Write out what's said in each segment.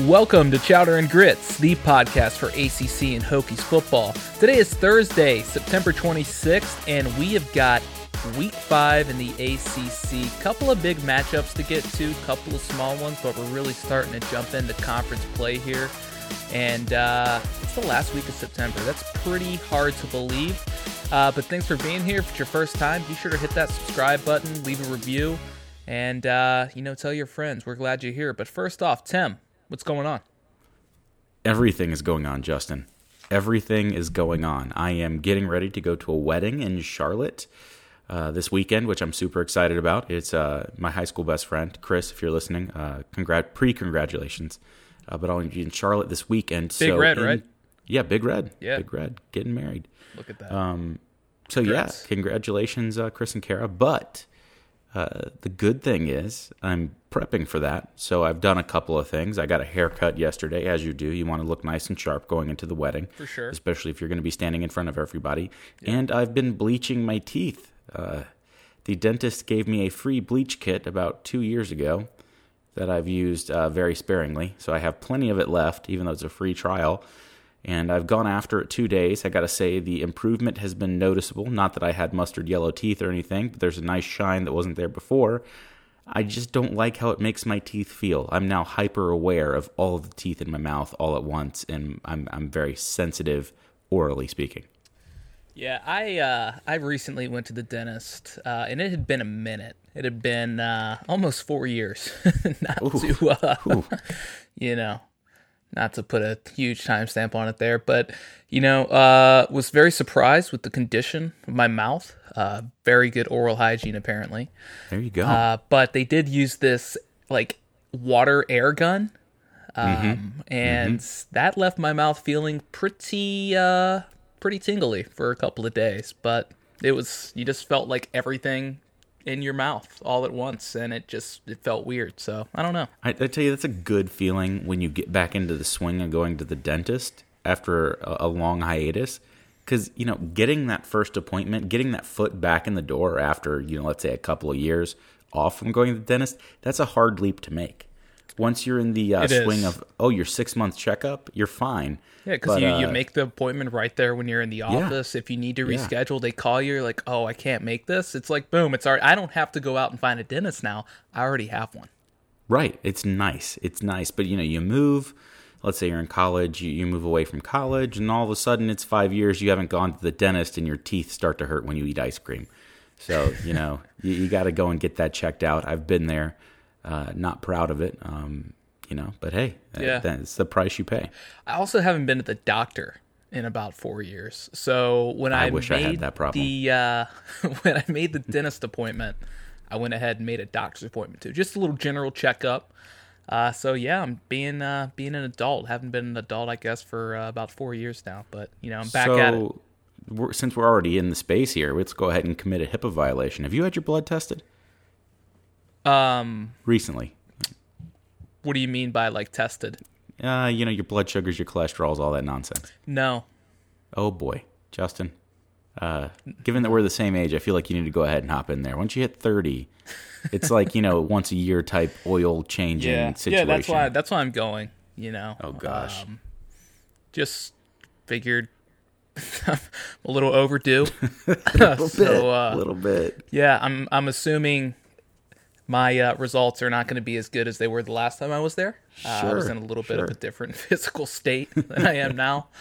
Welcome to Chowder and Grits, the podcast for ACC and Hokies football. Today is Thursday, September 26th, and we have got week five in the ACC. Couple of big matchups to get to, couple of small ones, but we're really starting to jump into conference play here. And uh, it's the last week of September. That's pretty hard to believe. Uh, but thanks for being here. If it's your first time, be sure to hit that subscribe button, leave a review, and uh, you know, tell your friends. We're glad you're here. But first off, Tim, what's going on? Everything is going on, Justin. Everything is going on. I am getting ready to go to a wedding in Charlotte uh, this weekend, which I'm super excited about. It's uh, my high school best friend, Chris. If you're listening, uh, congrat pre congratulations. Uh, but I'll be in Charlotte this weekend. Big so Red, in- right? Yeah, Big Red. Yeah. Big Red, getting married. Look at that. Um, so Congrats. yeah, congratulations, uh, Chris and Kara. But uh, the good thing is I'm prepping for that. So I've done a couple of things. I got a haircut yesterday, as you do. You want to look nice and sharp going into the wedding, For sure. especially if you're going to be standing in front of everybody. And I've been bleaching my teeth. Uh, the dentist gave me a free bleach kit about two years ago that I've used uh, very sparingly. So I have plenty of it left, even though it's a free trial. And I've gone after it two days. I got to say, the improvement has been noticeable. Not that I had mustard yellow teeth or anything, but there's a nice shine that wasn't there before. I just don't like how it makes my teeth feel. I'm now hyper aware of all of the teeth in my mouth all at once, and I'm, I'm very sensitive, orally speaking. Yeah, I uh, I recently went to the dentist, uh, and it had been a minute. It had been uh, almost four years. not to, uh, you know, not to put a huge timestamp on it there, but you know, uh, was very surprised with the condition of my mouth. Uh, very good oral hygiene, apparently. There you go. Uh, but they did use this like water air gun, um, and that left my mouth feeling pretty uh, pretty tingly for a couple of days. But it was you just felt like everything in your mouth all at once, and it just it felt weird. So I don't know. I, I tell you, that's a good feeling when you get back into the swing of going to the dentist after a, a long hiatus. Because, you know, getting that first appointment, getting that foot back in the door after, you know, let's say a couple of years off from going to the dentist, that's a hard leap to make. Once you're in the uh, It is. swing of, oh, your six month checkup, you're fine. Yeah, because you, you uh, make the appointment right there when you're in the office. If you need to Yeah. reschedule, they call you. Like, oh, I can't make this. It's like, boom, it's already. I don't have to go out and find a dentist now. I already have one. Right. It's nice. It's nice. But you know, you move. Let's say you're in college. You, you move away from college, and all of a sudden it's five years. You haven't gone to the dentist, and your teeth start to hurt when you eat ice cream. So you know you, you got to go and get that checked out. I've been there. Uh, not proud of it. Um, you know, but hey, uh, Yeah. that's the price you pay. I also haven't been to the doctor in about four years. So when I, I wish made I had that problem. the uh, when I made the dentist appointment, I went ahead and made a doctor's appointment too, just a little general checkup. Uh, so yeah, I'm being uh, being an adult. Haven't been an adult, I guess, for uh, about four years now. But you know, I'm back so, at it. We're, since we're already in the space here, let's go ahead and commit a HIPAA violation. Have you had your blood tested Um, recently? what do you mean by like tested? Uh, you know, your blood sugars, your cholesterols, all that nonsense. No. Oh boy, Justin. Uh, given that we're the same age, I feel like you need to go ahead and hop in there. Once you hit thirty, it's like you know once a year type oil changing Yeah, situation. yeah. That's why. That's why I'm going. You know. Oh gosh, Um, just figured I'm a little overdue. A so uh, a little bit. yeah, I'm I'm assuming my uh, results are not going to be as good as they were the last time I was there. Uh, I was in a little bit of a different physical state than I am now.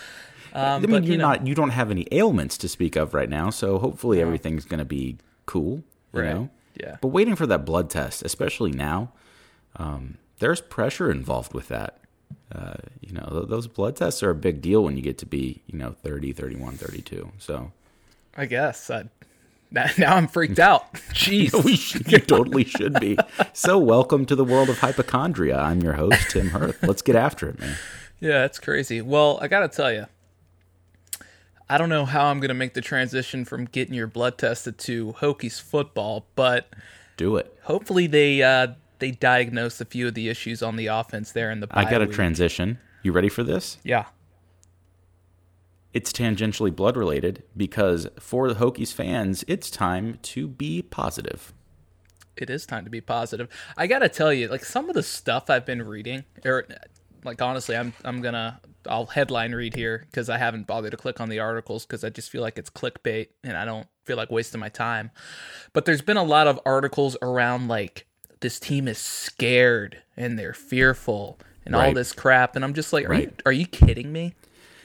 Um, I mean, but you're you know, not. You don't have any ailments to speak of right now, so hopefully everything's going to be cool. You Right. know. Yeah. But waiting for that blood test, especially now, um, there's pressure involved with that. Uh, you know, th- those blood tests are a big deal when you get to be, you know, 30, 31, 32. So I guess I, now, I'm freaked out. Jeez. we should, you totally should be. So, welcome to the world of hypochondria. I'm your host, Tim Hirth. Let's get after it, man. Yeah, that's crazy. Well, I gotta tell you, I don't know how I'm gonna make the transition from getting your blood tested to Hokies football, but Do it. hopefully they uh, they diagnose a few of the issues on the offense there in the. I got a transition. You ready for this? Yeah. It's tangentially blood related because for the Hokies fans, it's time to be positive. it is time to be positive. I gotta tell you, like some of the stuff I've been reading, or like honestly, I'm I'm gonna I'll headline read here because I haven't bothered to click on the articles because I just feel like it's clickbait and I don't feel like wasting my time. But there's been a lot of articles around like this team is scared and they're fearful and all this crap, and I'm just like, are you are you kidding me?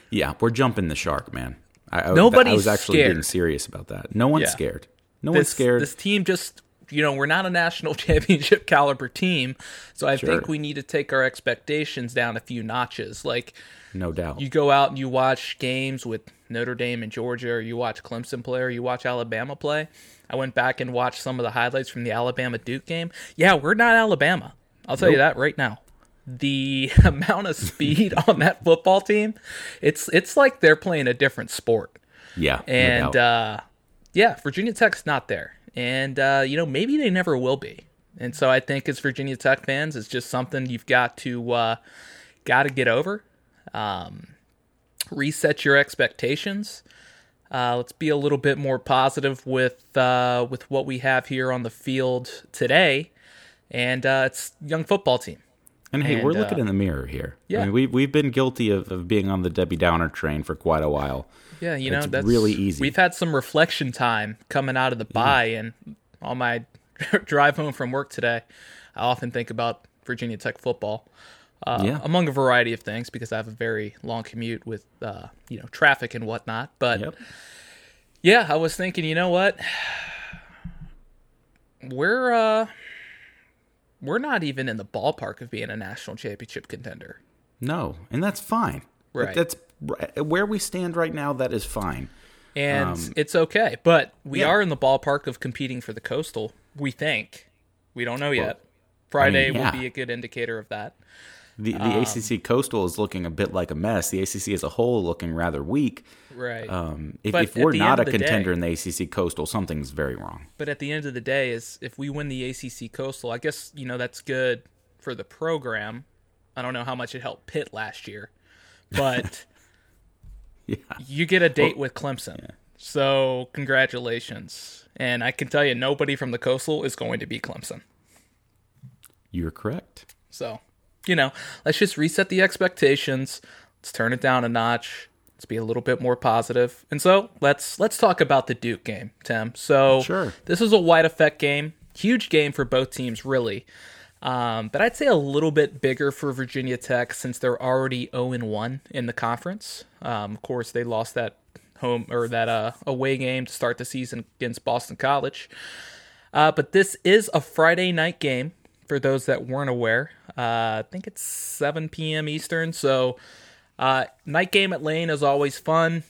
Yeah, we're jumping the shark, man. I, I, Nobody's I was actually scared. being serious about that. No one's Yeah. scared. No one's scared. This team just, you know, we're not a national championship caliber team, so I Sure. think we need to take our expectations down a few notches. Like no doubt. you go out and you watch games with Notre Dame and Georgia, or you watch Clemson play, or you watch Alabama play. I went back and watched some of the highlights from the Alabama Duke game. Yeah, we're not Alabama. I'll tell you that right now. The amount of speed on that football team, it's it's like they're playing a different sport. yeah, And doubt. uh, yeah, Virginia Tech's not there, and uh, you know maybe they never will be. And so I think as Virginia Tech fans, it's just something you've got to uh, got to get over. Um, reset your expectations. Uh, let's be a little bit more positive with uh, with what we have here on the field today, and uh, it's young football team. And hey, we're And, looking uh, in the mirror here. yeah. I mean, we we've been guilty of, of being on the Debbie Downer train for quite a while. Yeah, you know It's that's really easy. We've had some reflection time coming out of the bye, and on my drive home from work today, I often think about Virginia Tech football, uh, Yeah. among a variety of things, because I have a very long commute with uh, you know traffic and whatnot. But Yep. yeah, I was thinking, you know what, we're uh, we're not even in the ballpark of being a national championship contender. No, and that's fine. Right. That's where we stand right now. That is fine. and it's okay. But we Um, yeah. are in the ballpark of competing for the coastal. We think. We don't know yet. Friday yeah. will be a good indicator of that. The the Um, ACC Coastal is looking a bit like a mess. The ACC as a whole looking rather weak. Right. Um, if, if we're not a end of the contender day- in the ACC Coastal, something's very wrong. but at the end of the day, is if we win the ACC coastal, I guess you know that's good for the program. I don't know how much it helped Pitt last year, but Yeah. you get a date with Clemson. So congratulations. And I can tell you, nobody from the coastal is going to be Clemson. You're correct. So, you know, let's just reset the expectations. Let's turn it down a notch. Let's be a little bit more positive. And so, let's let's talk about the Duke game, Tim. So, Sure. this is a wide effect game, huge game for both teams, really. Um, but I'd say a little bit bigger for Virginia Tech since they're already 0 1 in the conference. Um, of course, they lost that home or that uh, away game to start the season against Boston College. Uh, but this is a Friday night game for those that weren't aware. Uh, I think it's 7 p.m. Eastern. So, uh, night game at Lane is always fun.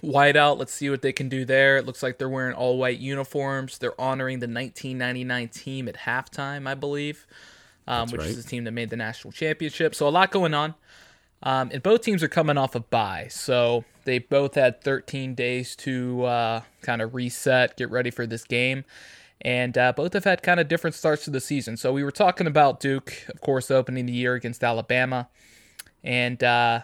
White out. Let's see what they can do there. It looks like they're wearing all white uniforms. They're honoring the 1999 team at halftime, I believe, um, which right. is the team that made the national championship. So, a lot going on. Um, and both teams are coming off a bye, so they both had 13 days to uh, kind of reset, get ready for this game, and uh, both have had kind of different starts to the season. So we were talking about Duke, of course, opening the year against Alabama, and uh,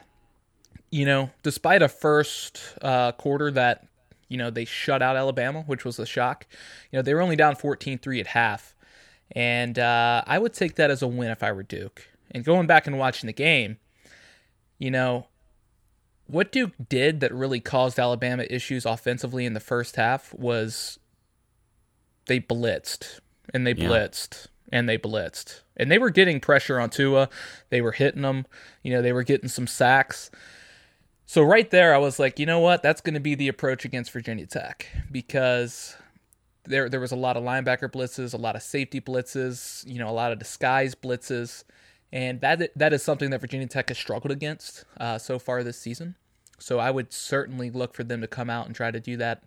you know, despite a first uh, quarter that you know they shut out Alabama, which was a shock, you know they were only down 14-3 at half, and uh, I would take that as a win if I were Duke. And going back and watching the game you know, what Duke did that really caused Alabama issues offensively in the first half was they blitzed and they Yeah. blitzed and they blitzed. And they were getting pressure on Tua. They were hitting them. You know, they were getting some sacks. So right there I was like, you know what? That's going to be the approach against Virginia Tech because there there was a lot of linebacker blitzes, a lot of safety blitzes, you know, a lot of disguise blitzes, and that that is something that Virginia Tech has struggled against uh, so far this season. So I would certainly look for them to come out and try to do that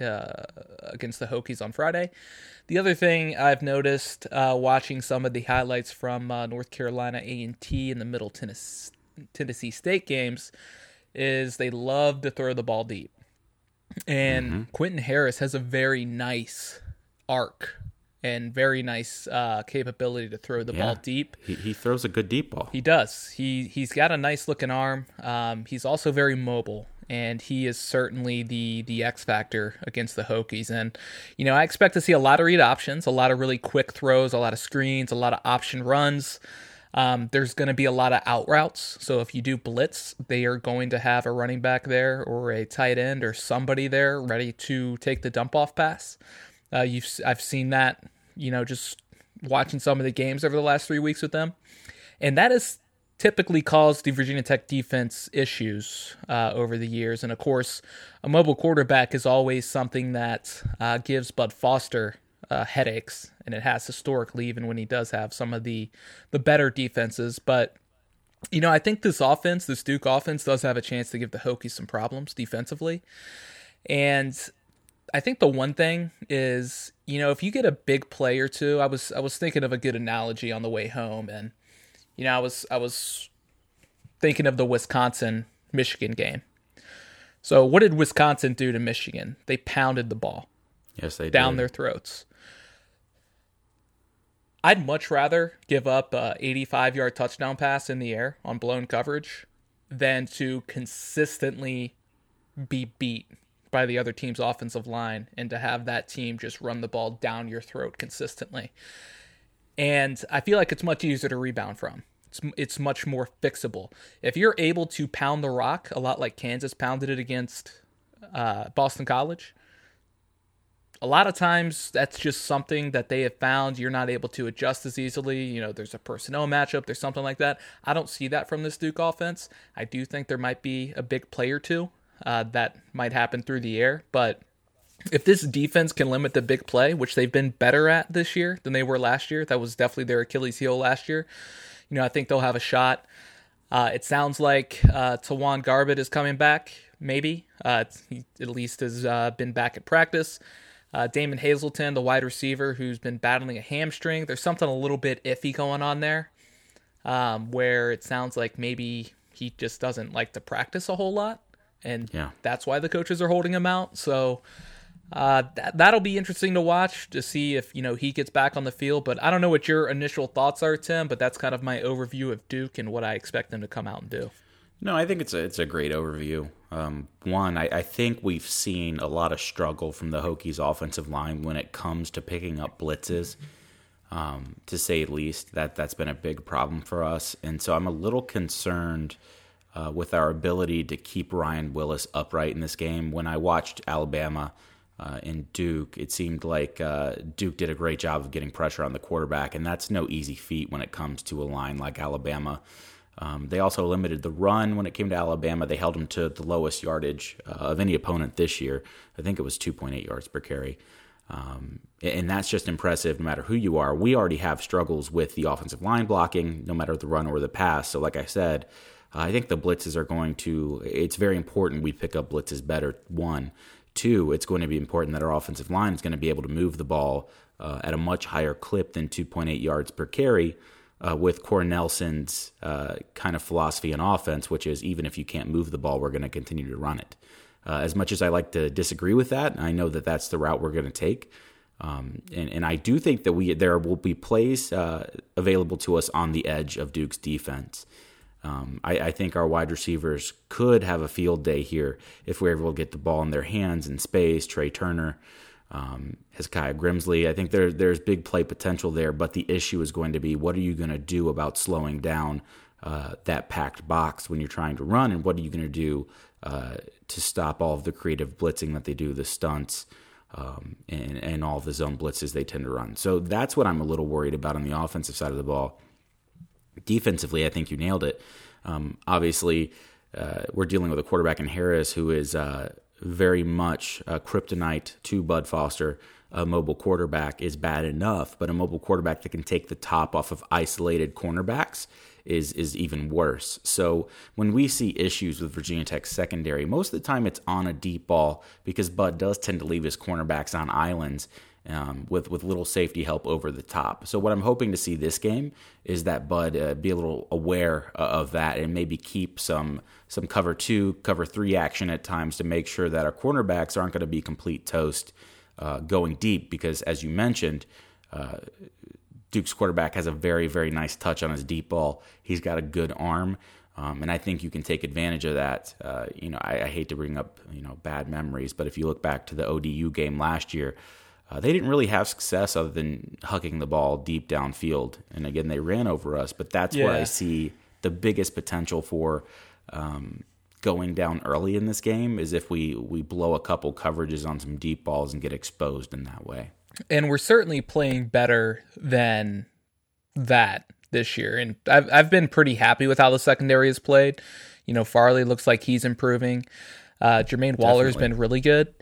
uh, against the Hokies on Friday. The other thing I've noticed uh, watching some of the highlights from uh, North Carolina A and T and the Middle Tennessee, Tennessee State games is they love to throw the ball deep. And Quentin Harris has a very nice arc and very nice uh, capability to throw the ball deep. He, he throws a good deep ball. He does. He he's got a nice looking arm. Um, he's also very mobile, and he is certainly the the X factor against the Hokies. And you know, I expect to see a lot of read options, a lot of really quick throws, a lot of screens, a lot of option runs. Um, there's going to be a lot of out routes. So if you do blitz, they are going to have a running back there or a tight end or somebody there ready to take the dump off pass. Uh, you've I've seen that, you know, just watching some of the games over the last three weeks with them, and that has typically caused the Virginia Tech defense issues uh, over the years. And of course, a mobile quarterback is always something that uh, gives Bud Foster uh, headaches, and it has historically, even when he does have some of the the better defenses. But you know, I think this offense, this Duke offense, does have a chance to give the Hokies some problems defensively, and I think the one thing is, you know, if you get a big play or two, I was I was thinking of a good analogy on the way home, and you know, I was I was thinking of the Wisconsin Michigan game. So, what did Wisconsin do to Michigan? They pounded the ball. Yes, they down did. their throats. I'd much rather give up a 85 yard touchdown pass in the air on blown coverage than to consistently be beat by the other team's offensive line and to have that team just run the ball down your throat consistently. And I feel like it's much easier to rebound from. It's, it's much more fixable. If you're able to pound the rock a lot like Kansas pounded it against uh, Boston College, a lot of times that's just something that they have found you're not able to adjust as easily. You know, there's a personnel matchup, there's something like that. I don't see that from this Duke offense. I do think there might be a big play or two uh, that might happen through the air, but if this defense can limit the big play, which they've been better at this year than they were last year, that was definitely their Achilles heel last year. You know, I think they'll have a shot. Uh, it sounds like uh, TyJuan Garbutt is coming back, maybe. Uh, he at least has uh, been back at practice. Uh, Damon Hazelton, the wide receiver who's been battling a hamstring. There's something a little bit iffy going on there, um, where it sounds like maybe he just doesn't like to practice a whole lot, and yeah. that's why the coaches are holding him out. So uh, that that'll be interesting to watch to see if you know he gets back on the field. But I don't know what your initial thoughts are, Tim. But that's kind of my overview of Duke and what I expect them to come out and do. No, I think it's a it's a great overview. Um, one, I, I, think we've seen a lot of struggle from the Hokies offensive line when it comes to picking up blitzes. Um, to say least, that that's been a big problem for us, and so I'm a little concerned uh, with our ability to keep Ryan Willis upright in this game. When I watched Alabama uh, and Duke, it seemed like uh, Duke did a great job of getting pressure on the quarterback, and that's no easy feat when it comes to a line like Alabama. Um, they also limited the run when it came to Alabama. They held them to the lowest yardage uh, of any opponent this year. I think it was 2.8 yards per carry. Um, and that's just impressive no matter who you are. We already have struggles with the offensive line blocking, no matter the run or the pass. So, like I said, I think the blitzes are going to, it's very important we pick up blitzes better. One. Two, it's going to be important that our offensive line is going to be able to move the ball uh, at a much higher clip than 2.8 yards per carry uh, with Cornelsen's uh, kind of philosophy on offense, which is even if you can't move the ball, we're going to continue to run it. Uh, as much as I like to disagree with that, I know that that's the route we're going to take. Um, and, and I do think that we there will be plays uh, available to us on the edge of Duke's defense. Um, I, I, think our wide receivers could have a field day here if we're able to get the ball in their hands in space. Tré Turner, um, Hezekiah Grimsley. I think there there's big play potential there, but the issue is going to be what are you going to do about slowing down uh, that packed box when you're trying to run, and what are you going to do uh, to stop all of the creative blitzing that they do, the stunts, um, and, and all the zone blitzes they tend to run. So that's what I'm a little worried about on the offensive side of the ball. Defensively, I think you nailed it. Um, obviously, uh, we're dealing with a quarterback in Harris who is uh, very much a kryptonite to Bud Foster. A mobile quarterback is bad enough, but a mobile quarterback that can take the top off of isolated cornerbacks is is even worse. So when we see issues with Virginia Tech's secondary, most of the time it's on a deep ball because Bud does tend to leave his cornerbacks on islands um, with with little safety help over the top. So what I'm hoping to see this game is that Bud uh, be a little aware uh, of that and maybe keep some some cover two, cover three action at times to make sure that our cornerbacks aren't going to be complete toast uh, going deep. Because as you mentioned. Uh, Duke's quarterback has a very, very nice touch on his deep ball. He's got a good arm. Um, and I think you can take advantage of that. Uh, you know, I, I, hate to bring up you know bad memories, but if you look back to the ODU game last year, uh, they didn't really have success other than hucking the ball deep downfield. And again, they ran over us, but that's yeah. where I see the biggest potential for um, going down early in this game is if we we blow a couple coverages on some deep balls and get exposed in that way. And we're certainly playing better than that this year. And I've I've been pretty happy with how the secondary has played. You know, Farley looks like he's improving. Uh, Jermaine Waller has been really good.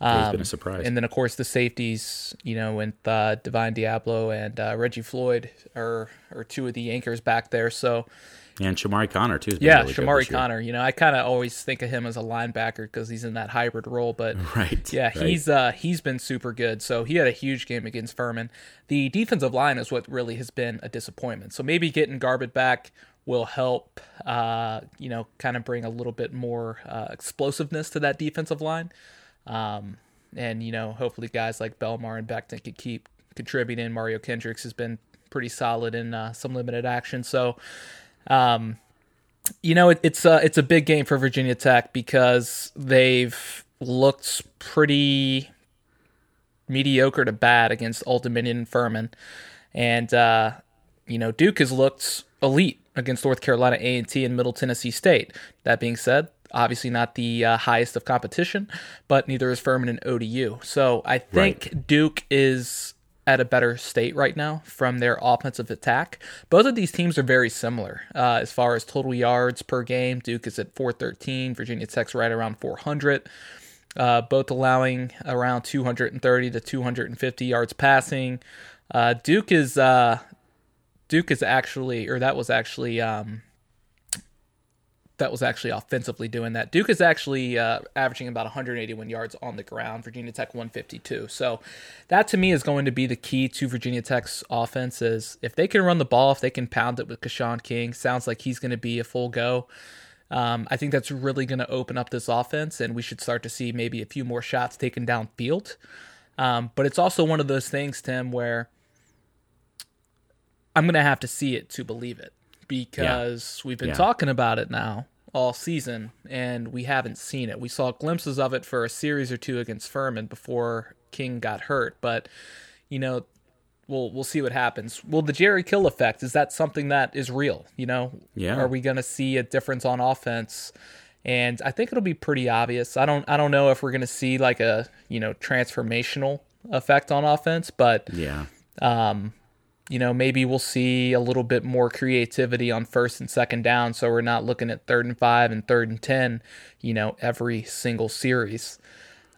Um, been a surprise. And then, of course, the safeties, you know, with uh, Divine Deablo and uh, Reggie Floyd are, are two of the anchors back there. So, and Chamarri Conner too. yeah, really Chamarri Conner. You know, I kind of always think of him as a linebacker because he's in that hybrid role. But right, yeah, right. he's uh, he's been super good. So he had a huge game against Furman. The defensive line is what really has been a disappointment. So maybe getting Garbutt back will help. Uh, you know, kind of bring a little bit more uh, explosiveness to that defensive line. Um, and you know, hopefully guys like Belmar and Becton could keep contributing. Mario Kendricks has been pretty solid in uh, some limited action. So um, you know, it, it's a it's a big game for Virginia Tech because they've looked pretty mediocre to bad against Old Dominion and Furman, and uh, you know Duke has looked elite against North Carolina A and T and Middle Tennessee State. That being said, obviously not the uh, highest of competition, but neither is Furman and ODU. So I think right. Duke is at a better state right now from their offensive attack. Both of these teams are very similar uh, as far as total yards per game. Duke is at 413, Virginia Tech's right around 400. Uh, both allowing around 230 to 250 yards passing. Uh, Duke is uh, Duke is actually, or that was actually um, that was actually offensively doing that. Duke is actually uh, averaging about 181 yards on the ground. Virginia Tech 152. So that to me is going to be the key to Virginia Tech's offense. Is if they can run the ball, if they can pound it with Keshawn King, sounds like he's going to be a full go. Um, I think that's really going to open up this offense, and we should start to see maybe a few more shots taken downfield. Um, but it's also one of those things, Tim, where I'm going to have to see it to believe it because yeah. we've been yeah. talking about it now all season and we haven't seen it. We saw glimpses of it for a series or two against Furman before King got hurt, but you know, we'll we'll see what happens. Well, the Jerry Kill effect is that something that is real? You know, yeah. Are we going to see a difference on offense? And I think it'll be pretty obvious. I don't I don't know if we're going to see like a you know transformational effect on offense, but yeah. Um, you know, maybe we'll see a little bit more creativity on first and second down. So we're not looking at third and five and third and 10, you know, every single series.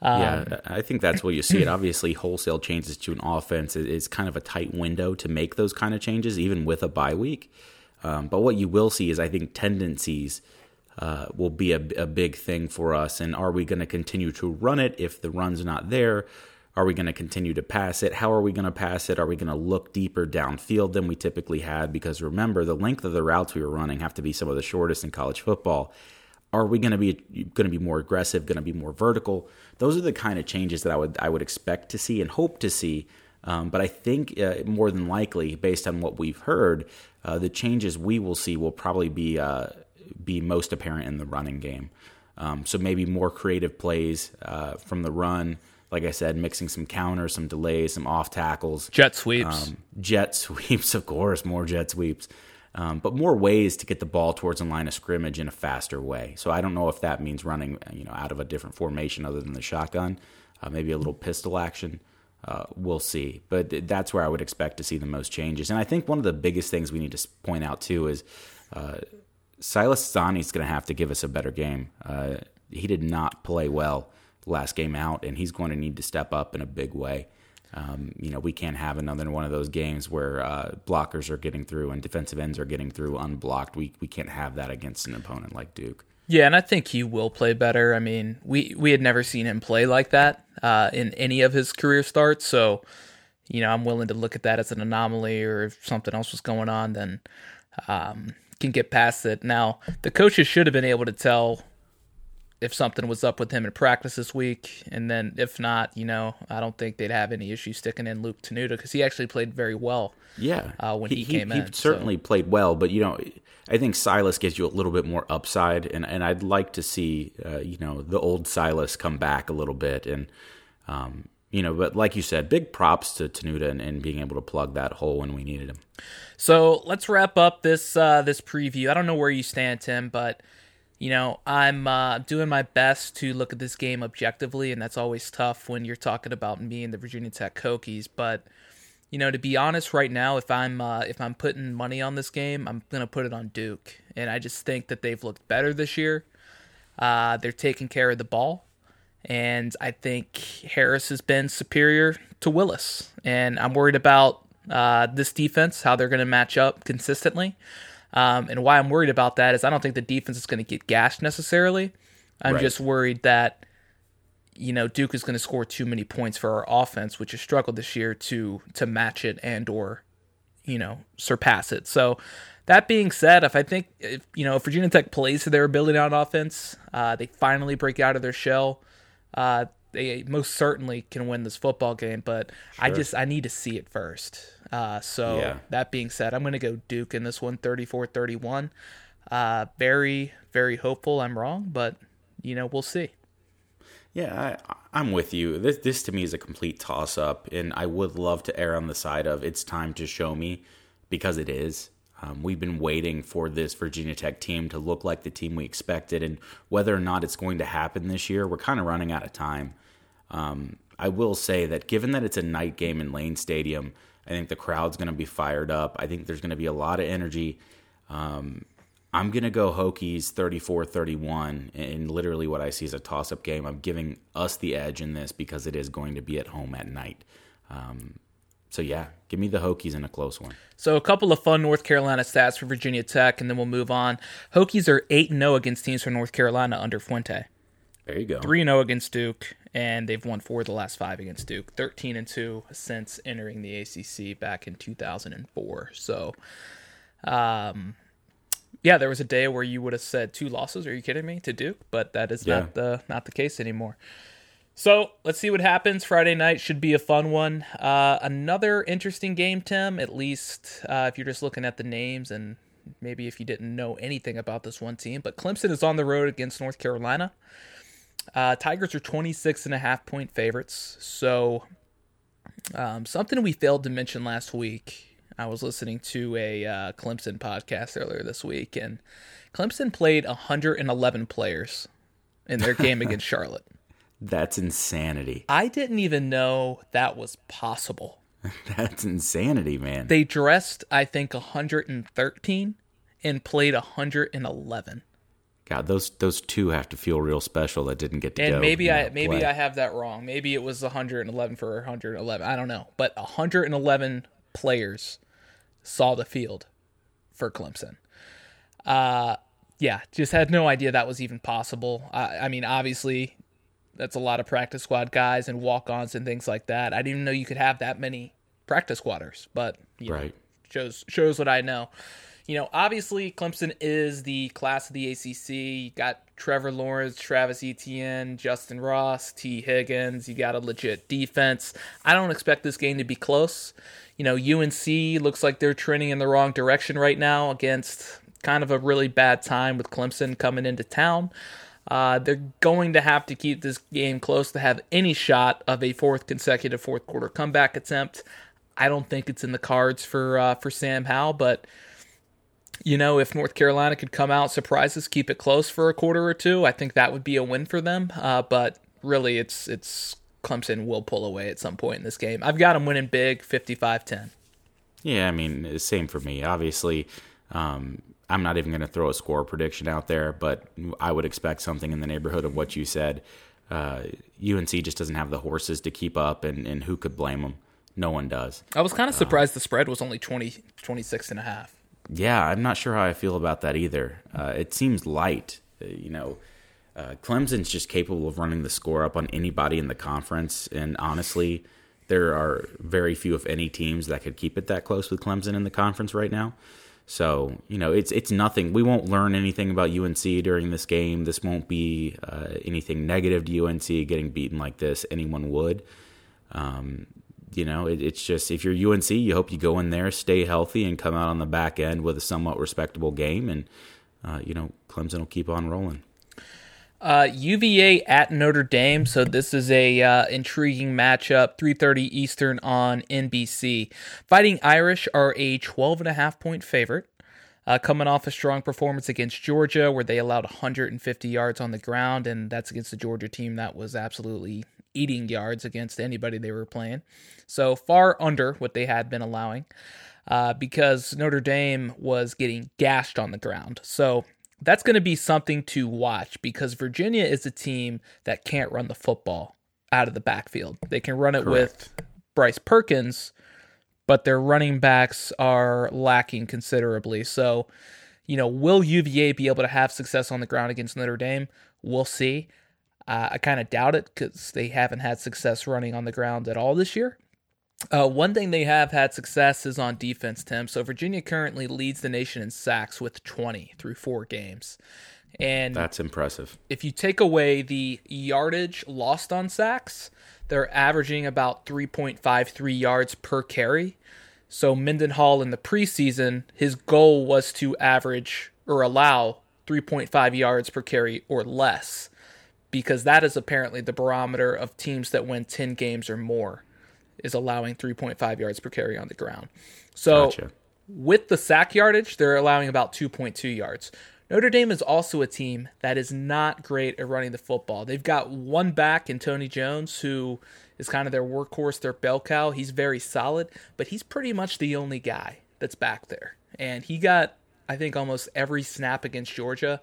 Um, yeah, I think that's where you see it. Obviously, wholesale changes to an offense is kind of a tight window to make those kind of changes, even with a bye week. Um, but what you will see is, I think, tendencies uh, will be a, a big thing for us. And are we going to continue to run it if the run's not there? Are we going to continue to pass it? How are we going to pass it? Are we going to look deeper downfield than we typically had? Because remember, the length of the routes we were running have to be some of the shortest in college football. Are we going to be going to be more aggressive? Going to be more vertical? Those are the kind of changes that I would I would expect to see and hope to see. Um, but I think uh, more than likely, based on what we've heard, uh, the changes we will see will probably be uh, be most apparent in the running game. Um, so maybe more creative plays uh, from the run like I said, mixing some counters, some delays, some off tackles, jet sweeps, um, jet sweeps, of course, more jet sweeps, um, but more ways to get the ball towards the line of scrimmage in a faster way. So I don't know if that means running, you know, out of a different formation other than the shotgun, uh, maybe a little pistol action. Uh, we'll see, but that's where I would expect to see the most changes. And I think one of the biggest things we need to point out too is uh, Silas Dzansi is going to have to give us a better game. Uh, he did not play well last game out, and he's going to need to step up in a big way. Um, you know, we can't have another one of those games where uh, blockers are getting through and defensive ends are getting through unblocked. We we can't have that against an opponent like Duke. Yeah, and I think he will play better. I mean, we we had never seen him play like that uh, in any of his career starts, so you know, I'm willing to look at that as an anomaly, or if something else was going on, then um, can get past it. Now, the coaches should have been able to tell if something was up with him in practice this week, and then if not, you know, I don't think they'd have any issue sticking in Luke Tenuta because he actually played very well. Yeah, uh, when he, he came he, in, he certainly so. played well. But you know, I think Silas gives you a little bit more upside, and and I'd like to see uh, you know the old Silas come back a little bit, and um, you know, but like you said, big props to Tenuta and, and being able to plug that hole when we needed him. So let's wrap up this uh, this preview. I don't know where you stand, Tim, but you know I'm uh, doing my best to look at this game objectively, and that's always tough when you're talking about me and the Virginia Tech Hokies. But you know, to be honest, right now, if I'm uh, if I'm putting money on this game, I'm gonna put it on Duke, and I just think that they've looked better this year. Uh, they're taking care of the ball, and I think Harris has been superior to Willis, and I'm worried about uh, this defense, how they're to match up consistently. Um, and why I'm worried about that is I don't think the defense is going to get gashed necessarily. I'm right. just worried that you know Duke is going to score too many points for our offense, which has struggled this year to to match it and or you know surpass it. So that being said, if I think if you know if Virginia Tech plays to their ability on offense, uh, they finally break out of their shell. Uh, they most certainly can win this football game, but sure. I just I need to see it first. Uh, so yeah. that being said, I'm going to go Duke in this one, 34-31. Uh, very very hopeful I'm wrong, but you know we'll see. Yeah, I, am with you. This this to me is a complete toss up, and I would love to err on the side of it's time to show me because it is. Um, we've been waiting for this Virginia Tech team to look like the team we expected, and whether or not it's going to happen this year, we're kind of running out of time. Um, I will say that given that it's a night game in Lane Stadium, I think the crowd's going to be fired up. I think there's going to be a lot of energy. Um, I'm going to go Hokies 34 31, and literally what I see is a toss up game. I'm giving us the edge in this because it is going to be at home at night. Um, so yeah, give me the Hokies in a close one. So a couple of fun North Carolina stats for Virginia Tech, and then we'll move on. Hokies are eight and zero oh against teams from North Carolina under Fuente. There you go. Three and zero oh against Duke, and they've won four of the last five against Duke. Thirteen and two since entering the ACC back in two thousand and four. So, um, yeah, there was a day where you would have said two losses. Are you kidding me to Duke? But that is yeah. not the not the case anymore. So let's see what happens. Friday night should be a fun one. Uh, another interesting game, Tim. At least uh, if you're just looking at the names and maybe if you didn't know anything about this one team. But Clemson is on the road against North Carolina. Uh, Tigers are 26 and a half point favorites. So um, something we failed to mention last week. I was listening to a uh, Clemson podcast earlier this week, and Clemson played 111 players in their game against Charlotte. That's insanity. I didn't even know that was possible. That's insanity, man. They dressed, I think, 113 and played 111. God, those those two have to feel real special that didn't get to and go. And maybe I maybe play. I have that wrong. Maybe it was 111 for 111. I don't know, but 111 players saw the field for Clemson. Uh, yeah, just had no idea that was even possible. I, I mean, obviously, that's a lot of practice squad guys and walk-ons and things like that. I didn't even know you could have that many practice squatters, but right know, shows shows what I know. You know, obviously Clemson is the class of the ACC. You got Trevor Lawrence, Travis Etienne, Justyn Ross, Tee Higgins. You got a legit defense. I don't expect this game to be close. You know, UNC looks like they're trending in the wrong direction right now against kind of a really bad time with Clemson coming into town. Uh, they're going to have to keep this game close to have any shot of a fourth consecutive fourth quarter comeback attempt. I don't think it's in the cards for uh, for Sam Howell, but you know, if North Carolina could come out, surprise us, keep it close for a quarter or two, I think that would be a win for them. Uh, but really, it's it's Clemson will pull away at some point in this game. I've got them winning big, 55-10. Yeah, I mean, same for me. Obviously, um, I'm not even going to throw a score prediction out there, but I would expect something in the neighborhood of what you said. Uh, UNC just doesn't have the horses to keep up, and, and who could blame them? No one does. I was kind of surprised uh, the spread was only 20, 26 and a half. Yeah, I'm not sure how I feel about that either. Uh, it seems light. Uh, you know, uh, Clemson's just capable of running the score up on anybody in the conference, and honestly, there are very few, if any, teams that could keep it that close with Clemson in the conference right now. So you know, it's it's nothing. We won't learn anything about UNC during this game. This won't be uh, anything negative to UNC getting beaten like this. Anyone would. Um, you know, it, it's just if you're UNC, you hope you go in there, stay healthy, and come out on the back end with a somewhat respectable game, and uh, you know, Clemson will keep on rolling. Uh, UVA at Notre Dame. So this is a uh, intriguing matchup. 3:30 Eastern on NBC. Fighting Irish are a 12 and a half point favorite. Uh, coming off a strong performance against Georgia, where they allowed 150 yards on the ground, and that's against the Georgia team that was absolutely eating yards against anybody they were playing. So far under what they had been allowing, uh, because Notre Dame was getting gashed on the ground. So that's going to be something to watch because Virginia is a team that can't run the football out of the backfield. They can run it Correct. with Bryce Perkins, but their running backs are lacking considerably. So, you know, will UVA be able to have success on the ground against Notre Dame? We'll see. Uh, I kind of doubt it because they haven't had success running on the ground at all this year. Uh, one thing they have had success is on defense, Tim. So Virginia currently leads the nation in sacks with 20 through four games. And that's impressive. If you take away the yardage lost on sacks, they're averaging about 3.53 yards per carry. So Mendenhall in the preseason, his goal was to average or allow 3.5 yards per carry or less because that is apparently the barometer of teams that win 10 games or more is allowing 3.5 yards per carry on the ground. So gotcha. with the sack yardage, they're allowing about 2.2 yards. Notre Dame is also a team that is not great at running the football. They've got one back in Tony Jones who is kind of their workhorse, their bell cow. He's very solid, but he's pretty much the only guy that's back there. And he got, I think, almost every snap against Georgia.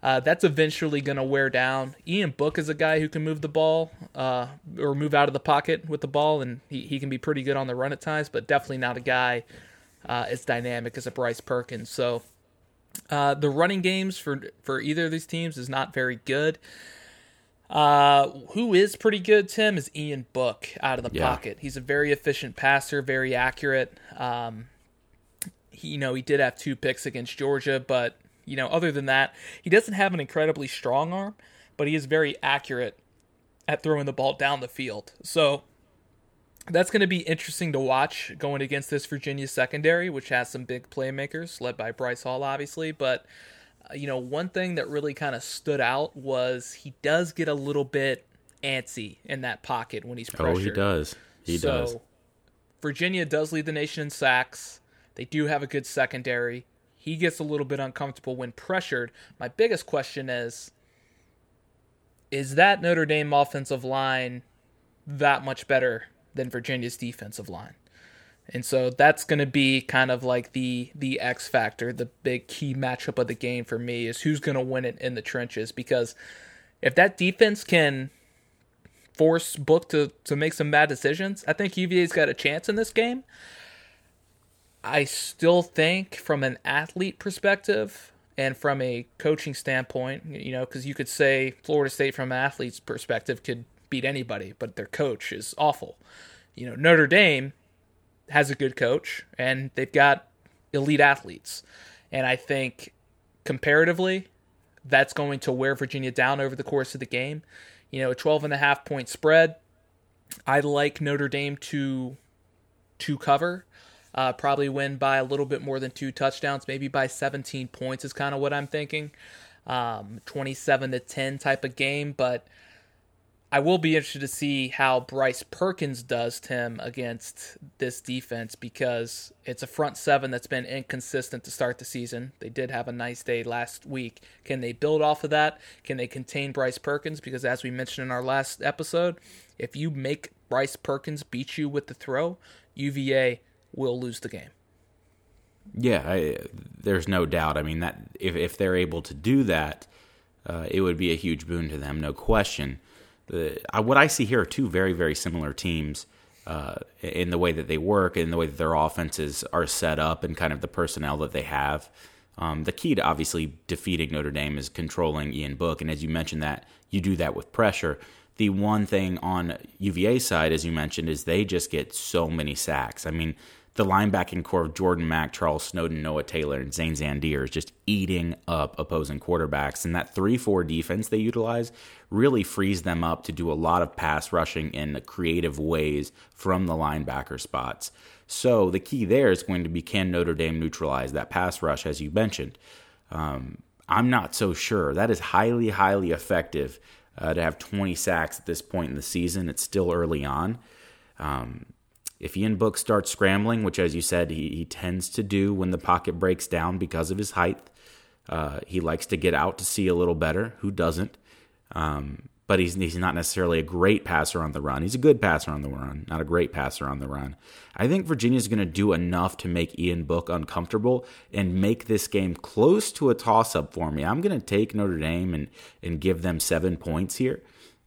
Uh, that's eventually going to wear down. Ian Book is a guy who can move the ball uh, or move out of the pocket with the ball, and he, he can be pretty good on the run at times, but definitely not a guy uh, as dynamic as a Bryce Perkins. So uh, the running games for, for either of these teams is not very good. Uh, who is pretty good, Tim, is Ian Book out of the yeah. pocket. He's a very efficient passer, very accurate. Um, he, you know, he did have two picks against Georgia, but you know, other than that, he doesn't have an incredibly strong arm, but he is very accurate at throwing the ball down the field. So that's going to be interesting to watch going against this Virginia secondary, which has some big playmakers, led by Bryce Hall, obviously. But, uh, you know, one thing that really kind of stood out was he does get a little bit antsy in that pocket when he's pressured. Oh, he does. He so, does. Virginia does lead the nation in sacks. They do have a good secondary he gets a little bit uncomfortable when pressured. My biggest question is is that Notre Dame offensive line that much better than Virginia's defensive line? And so that's going to be kind of like the the X factor, the big key matchup of the game for me is who's going to win it in the trenches because if that defense can force Book to to make some bad decisions, I think UVA's got a chance in this game. I still think from an athlete perspective and from a coaching standpoint, you know, because you could say Florida State from an athlete's perspective could beat anybody, but their coach is awful. You know, Notre Dame has a good coach and they've got elite athletes. And I think comparatively, that's going to wear Virginia down over the course of the game. You know, a 12 and a half point spread. I like Notre Dame to to cover. Uh, probably win by a little bit more than two touchdowns, maybe by 17 points is kind of what I'm thinking. Um, 27 to 10 type of game, but I will be interested to see how Bryce Perkins does Tim against this defense because it's a front seven that's been inconsistent to start the season. They did have a nice day last week. Can they build off of that? Can they contain Bryce Perkins? Because as we mentioned in our last episode, if you make Bryce Perkins beat you with the throw, UVA will lose the game. Yeah, I, there's no doubt. I mean that if if they're able to do that, uh, it would be a huge boon to them, no question. The, uh, what I see here are two very very similar teams uh, in the way that they work, in the way that their offenses are set up, and kind of the personnel that they have. Um, the key to obviously defeating Notre Dame is controlling Ian Book, and as you mentioned that you do that with pressure. The one thing on UVA side, as you mentioned, is they just get so many sacks. I mean, the linebacking corps of Jordan Mack, Charles Snowden, Noah Taylor, and Zane Zandier is just eating up opposing quarterbacks. And that 3 4 defense they utilize really frees them up to do a lot of pass rushing in creative ways from the linebacker spots. So the key there is going to be can Notre Dame neutralize that pass rush, as you mentioned? Um, I'm not so sure. That is highly, highly effective uh, to have 20 sacks at this point in the season. It's still early on. Um, if Ian Book starts scrambling, which, as you said, he, he tends to do when the pocket breaks down because of his height, uh, he likes to get out to see a little better. Who doesn't? Um, but he's he's not necessarily a great passer on the run. He's a good passer on the run, not a great passer on the run. I think Virginia's going to do enough to make Ian Book uncomfortable and make this game close to a toss up for me. I'm going to take Notre Dame and and give them seven points here.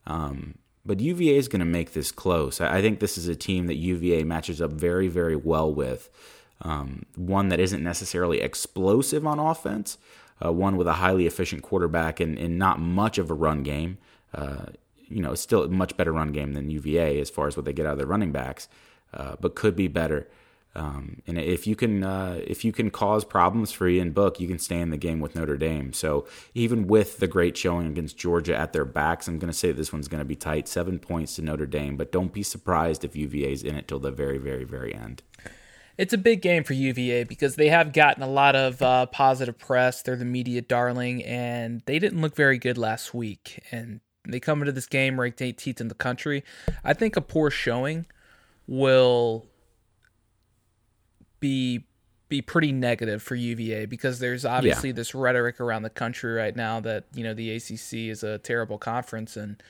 Um, but UVA is going to make this close. I, think this is a team that UVA matches up very, very well with. Um, one that isn't necessarily explosive on offense, uh, one with a highly efficient quarterback and, and not much of a run game. Uh, you know, still a much better run game than UVA as far as what they get out of their running backs, uh, but could be better. Um, and if you can, uh, if you can cause problems for Ian Book, you can stay in the game with Notre Dame. So even with the great showing against Georgia at their backs, I'm going to say this one's going to be tight, seven points to Notre Dame. But don't be surprised if UVA is in it till the very, very, very end. It's a big game for UVA because they have gotten a lot of uh, positive press. They're the media darling, and they didn't look very good last week. And they come into this game ranked 18th in the country. I think a poor showing will be be pretty negative for UVA because there's obviously yeah. this rhetoric around the country right now that you know the ACC is a terrible conference and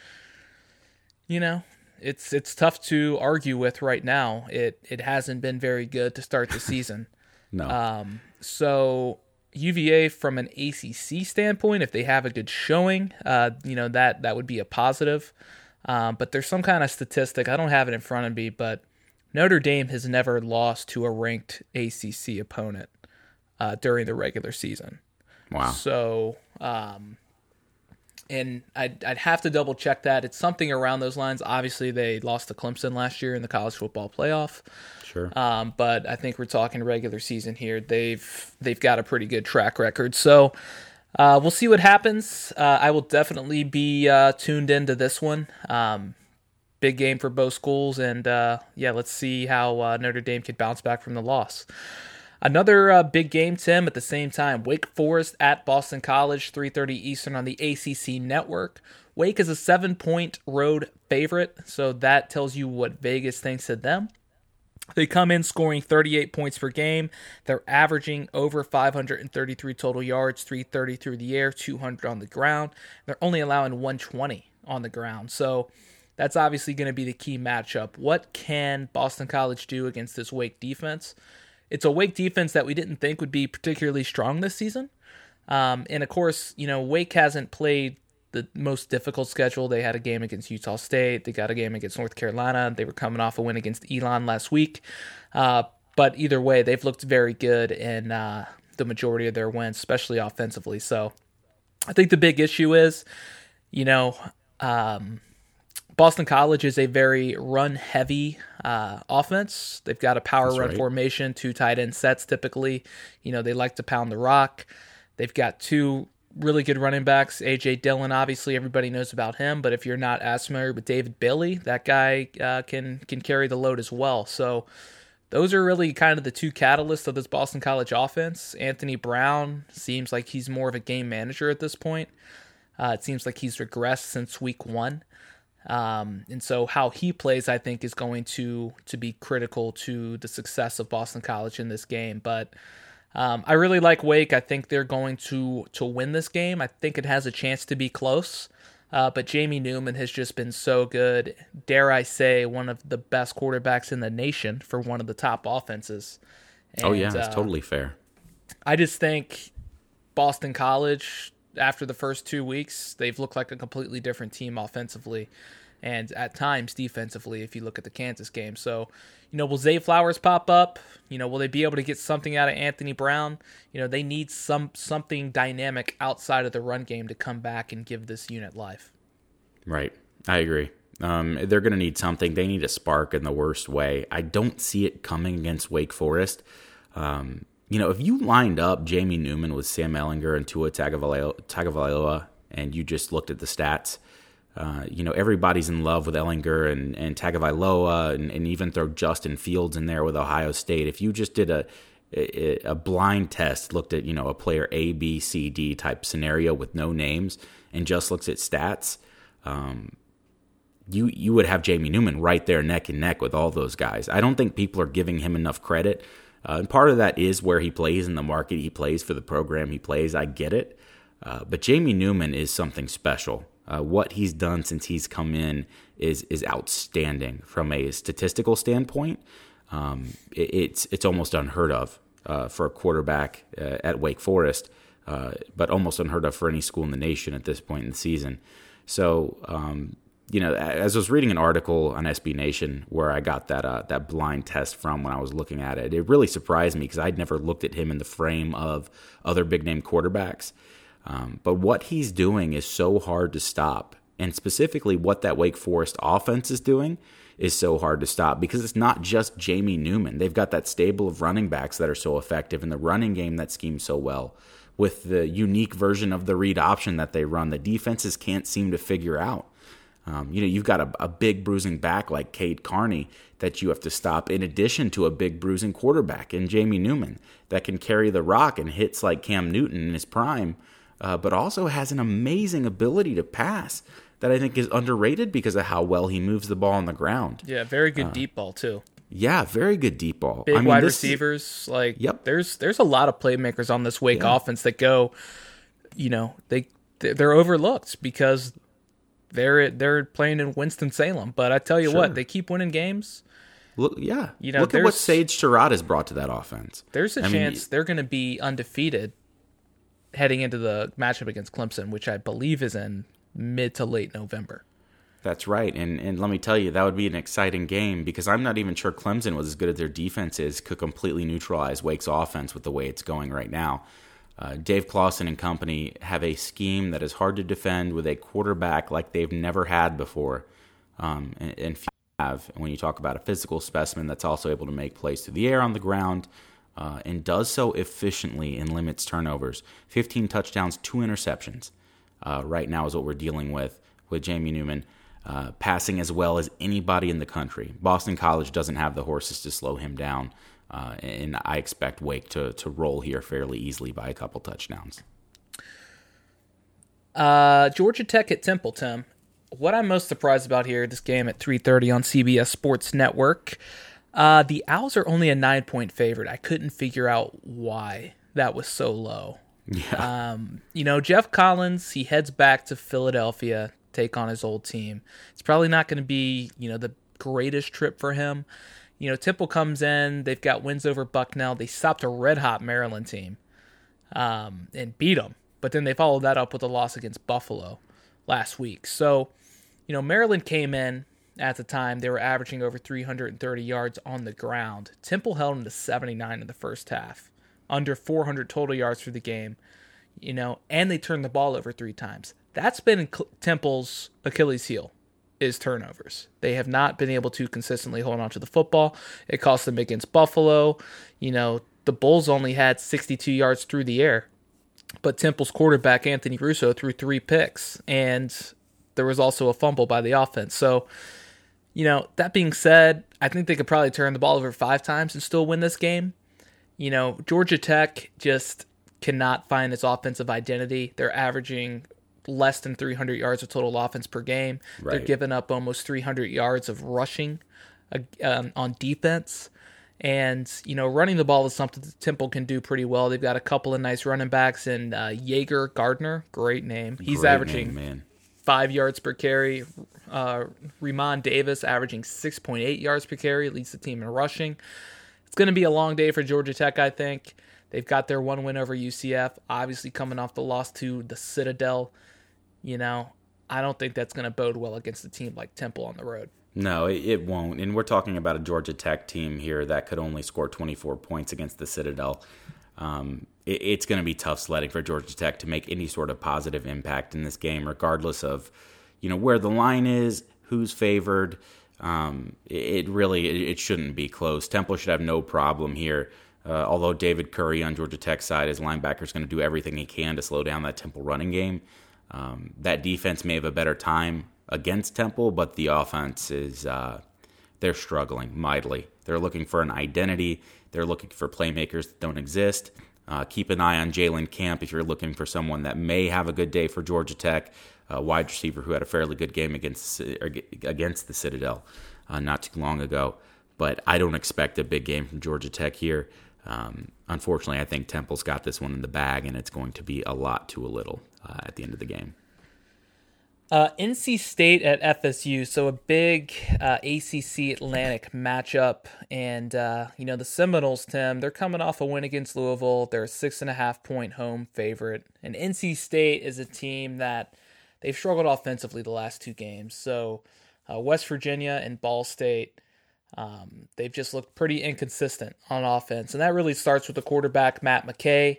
you know it's it's tough to argue with right now. It it hasn't been very good to start the season. no. Um, so UVA from an ACC standpoint, if they have a good showing, uh, you know that that would be a positive. Um, but there's some kind of statistic I don't have it in front of me, but Notre Dame has never lost to a ranked ACC opponent uh, during the regular season. Wow. So, um, and I'd, I'd have to double check that. It's something around those lines. Obviously, they lost to Clemson last year in the college football playoff. Sure. Um, but I think we're talking regular season here. They've they've got a pretty good track record. So uh, we'll see what happens. Uh, I will definitely be uh, tuned into this one. Um, big game for both schools, and uh, yeah, let's see how uh, Notre Dame can bounce back from the loss. Another uh, big game, Tim. At the same time, Wake Forest at Boston College, 3:30 Eastern on the ACC network. Wake is a seven-point road favorite, so that tells you what Vegas thinks of them. They come in scoring 38 points per game. They're averaging over 533 total yards, 330 through the air, 200 on the ground. They're only allowing 120 on the ground. So that's obviously going to be the key matchup. What can Boston College do against this Wake defense? It's a Wake defense that we didn't think would be particularly strong this season. Um, and of course, you know, Wake hasn't played the most difficult schedule. They had a game against Utah State. They got a game against North Carolina. They were coming off a win against Elon last week. Uh, but either way, they've looked very good in uh, the majority of their wins, especially offensively. So I think the big issue is, you know, um, Boston College is a very run heavy uh, offense. They've got a power That's run right. formation, two tight end sets typically. You know, they like to pound the rock. They've got two really good running backs. AJ Dillon, obviously, everybody knows about him. But if you're not as familiar with David Bailey, that guy uh, can can carry the load as well. So those are really kind of the two catalysts of this Boston College offense. Anthony Brown seems like he's more of a game manager at this point. Uh, it seems like he's regressed since week one. Um, and so how he plays, I think, is going to to be critical to the success of Boston College in this game. But um, I really like Wake. I think they're going to to win this game. I think it has a chance to be close. Uh, but Jamie Newman has just been so good. Dare I say, one of the best quarterbacks in the nation for one of the top offenses. And, oh yeah, that's uh, totally fair. I just think Boston College, after the first two weeks, they've looked like a completely different team offensively, and at times defensively. If you look at the Kansas game, so you know, will Zay Flowers pop up? You know, will they be able to get something out of Anthony Brown? You know, they need some something dynamic outside of the run game to come back and give this unit life. Right. I agree. Um, they're going to need something. They need a spark in the worst way. I don't see it coming against Wake Forest. Um, you know, if you lined up Jamie Newman with Sam Ehlinger and Tua Tagovailoa, and you just looked at the stats – uh, you know, everybody's in love with Ehlinger and, and Tagovailoa and, and even throw Justin Fields in there with Ohio State. If you just did a a blind test looked at you know a player A, B, C, D type scenario with no names and just looks at stats, um, you you would have Jamie Newman right there neck and neck with all those guys. I don't think people are giving him enough credit, uh, and part of that is where he plays in the market he plays for the program he plays. I get it, uh, but Jamie Newman is something special. Uh, what he's done since he's come in is is outstanding from a statistical standpoint. Um, it, it's it's almost unheard of uh, for a quarterback uh, at Wake Forest, uh, but almost unheard of for any school in the nation at this point in the season. So, um, you know, as I was reading an article on SB Nation where I got that uh, that blind test from when I was looking at it, it really surprised me because I'd never looked at him in the frame of other big name quarterbacks. Um, but what he's doing is so hard to stop, and specifically what that Wake Forest offense is doing is so hard to stop because it's not just Jamie Newman. They've got that stable of running backs that are so effective in the running game that schemes so well. With the unique version of the read option that they run, the defenses can't seem to figure out. Um, you know, you've got a, a, big bruising back like Cade Carney that you have to stop, in addition to a big bruising quarterback in Jamie Newman that can carry the rock and hits like Cam Newton in his prime, uh, but also has an amazing ability to pass that I think is underrated because of how well he moves the ball on the ground. Yeah, very good uh, deep ball too. Yeah, very good deep ball. Big I mean, wide receivers. Like, yep. There's there's a lot of playmakers on this Wake yeah. offense that go. You know, they they're overlooked because they're they're playing in Winston Salem. But I tell you sure. what, they keep winning games. Look, yeah, you know, look at what Sage Surratt has brought to that offense. There's a I chance mean, they're going to be undefeated heading into the matchup against Clemson, which I believe is in mid to late November. That's right, and and let me tell you, that would be an exciting game because I'm not even sure Clemson was as good as their defense is could completely neutralize Wake's offense with the way it's going right now. Uh, Dave Clawson and company have a scheme that is hard to defend with a quarterback like they've never had before, um, and, and have. And when you talk about a physical specimen that's also able to make plays through the air on the ground. Uh, and does so efficiently and limits turnovers. 15 touchdowns, two interceptions uh, right now is what we're dealing with with Jamie Newman. Uh, passing as well as anybody in the country. Boston College doesn't have the horses to slow him down, uh, and I expect Wake to, to roll here fairly easily by a couple touchdowns. Uh, Georgia Tech at Temple, Tim. What I'm most surprised about here, this game at 3:30 on CBS Sports Network, uh, the Owls are only a nine point favorite. I couldn't figure out why that was so low. Yeah. Um, you know, Geoff Collins, he heads back to Philadelphia, take on his old team. It's probably not going to be, you know, the greatest trip for him. You know, Temple comes in, they've got wins over Bucknell. They stopped a red hot Maryland team um, and beat them. But then they followed that up with a loss against Buffalo last week. So, you know, Maryland came in at the time. They were averaging over 330 yards on the ground. Temple held them to 79 in the first half under 400 total yards for the game, you know, and they turned the ball over three times. That's been Temple's Achilles heel is turnovers. They have not been able to consistently hold on to the football. It cost them against Buffalo. You know, the Bulls only had 62 yards through the air, but Temple's quarterback Anthony Russo threw three picks, and there was also a fumble by the offense. So, you know, that being said, I think they could probably turn the ball over five times and still win this game. You know, Georgia Tech just cannot find its offensive identity. They're averaging less than 300 yards of total offense per game. Right. They're giving up almost 300 yards of rushing uh, um, on defense. And, you know, running the ball is something that Temple can do pretty well. They've got a couple of nice running backs and uh, Jager Gardner, great name. He's great averaging name, five yards per carry. Uh, Re'Mahn Davis averaging 6.8 yards per carry, leads the team in rushing. It's going to be a long day for Georgia Tech, I think. They've got their one win over UCF, obviously coming off the loss to the Citadel. You know, I don't think that's going to bode well against a team like Temple on the road. No, it won't. And we're talking about a Georgia Tech team here that could only score 24 points against the Citadel. Um, it, it's going to be tough sledding for Georgia Tech to make any sort of positive impact in this game, regardless of, you know, where the line is, who's favored. Um, it, really it, shouldn't be close. Temple should have no problem here. Uh, although David Curry on Georgia Tech's side, his linebacker, is going to do everything he can to slow down that Temple running game. Um, that defense may have a better time against Temple, but the offense is uh, they're struggling mightily. They're looking for an identity. They're looking for playmakers that don't exist. Uh, keep an eye on Jalen Camp if you're looking for someone that may have a good day for Georgia Tech, a wide receiver who had a fairly good game against against the Citadel uh, not too long ago. But I don't expect a big game from Georgia Tech here. Um, unfortunately, I think Temple's got this one in the bag, and it's going to be a lot to a little uh, at the end of the game. Uh, NC State at FSU, so a big uh, ACC Atlantic matchup, and uh, you know the Seminoles, Tim. They're coming off a win against Louisville. They're a six and a half point home favorite, and NC State is a team that they've struggled offensively the last two games. So uh, West Virginia and Ball State, um, they've just looked pretty inconsistent on offense, and that really starts with the quarterback Matt McKay.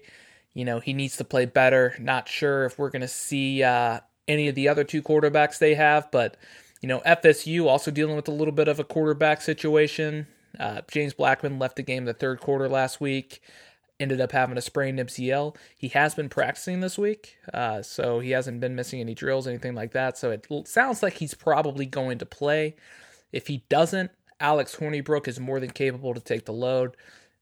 You know he needs to play better. Not sure if we're going to see uh, any of the other two quarterbacks they have, but you know FSU also dealing with a little bit of a quarterback situation. Uh, James Blackman left the game the third quarter last week. Ended up having a sprained MCL. He has been practicing this week, uh, so he hasn't been missing any drills, anything like that. So it sounds like he's probably going to play. If he doesn't, Alex Hornibrook is more than capable to take the load.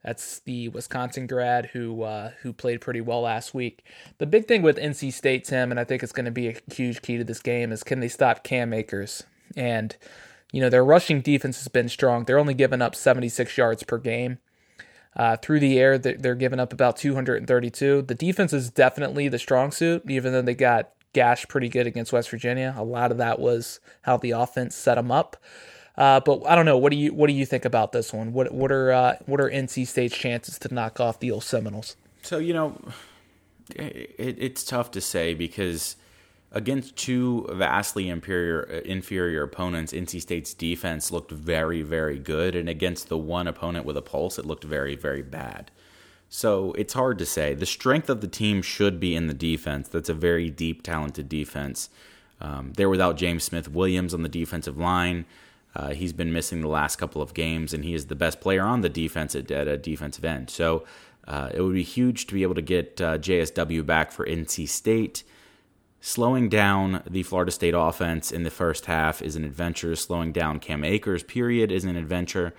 That's the Wisconsin grad who uh, who played pretty well last week. The big thing with NC State, Tim, and I think it's going to be a huge key to this game, is can they stop Cam Akers? And you know their rushing defense has been strong. They're only giving up 76 yards per game. Uh, through the air, they're giving up about 232. The defense is definitely the strong suit, even though they got gashed pretty good against West Virginia. A lot of that was how the offense set them up. Uh, but I don't know. What do you what do you think about this one? What what are uh, what are NC State's chances to knock off the old Seminoles? So you know, it, it's tough to say because against two vastly inferior inferior opponents, NC State's defense looked very very good, and against the one opponent with a pulse, it looked very very bad. So it's hard to say. The strength of the team should be in the defense. That's a very deep, talented defense. Um, they're without James Smith Williams on the defensive line. Uh, he's been missing the last couple of games, and he is the best player on the defense at, at a defensive end. So uh, it would be huge to be able to get uh, JSW back for NC State. Slowing down the Florida State offense in the first half is an adventure. Slowing down Cam Akers, period, is an adventure.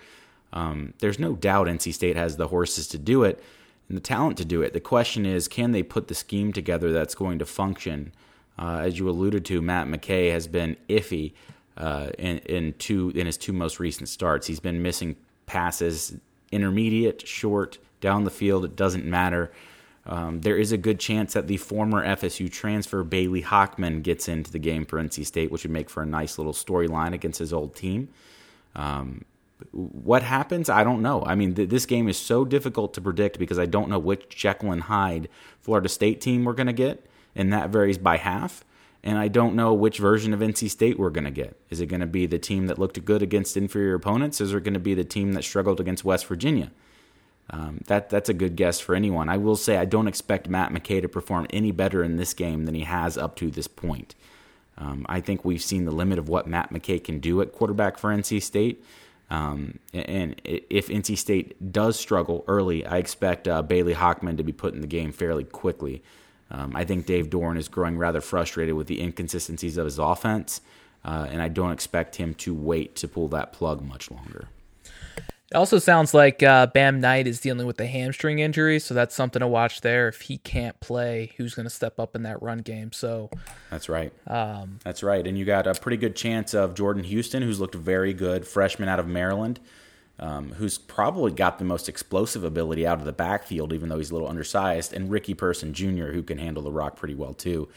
Um, there's no doubt NC State has the horses to do it and the talent to do it. The question is, can they put the scheme together that's going to function? Uh, as you alluded to, Matt McKay has been iffy uh, in in two in his two most recent starts. He's been missing passes, intermediate, short, down the field. It doesn't matter. Um, there is a good chance that the former FSU transfer Bailey Hockman gets into the game for NC State, which would make for a nice little storyline against his old team. Um, what happens? I don't know. I mean, th- this game is so difficult to predict because I don't know which Jekyll and Hyde Florida State team we're going to get, and that varies by half and I don't know which version of NC State we're going to get. Is it going to be the team that looked good against inferior opponents? Is it going to be the team that struggled against West Virginia? Um, that that's a good guess for anyone. I will say I don't expect Matt McKay to perform any better in this game than he has up to this point. Um, I think we've seen the limit of what Matt McKay can do at quarterback for NC State. Um, and if NC State does struggle early, I expect uh, Bailey Hockman to be put in the game fairly quickly. Um, I think Dave Doeren is growing rather frustrated with the inconsistencies of his offense, uh, and I don't expect him to wait to pull that plug much longer. It also sounds like uh, Bam Knight is dealing with a hamstring injury, so that's something to watch there. If he can't play, who's going to step up in that run game? So that's right. Um, that's right. And you got a pretty good chance of Jordan Houston, who's looked very good, freshman out of Maryland um, who's probably got the most explosive ability out of the backfield, even though he's a little undersized, and Ricky Person Jr., who can handle the rock pretty well too.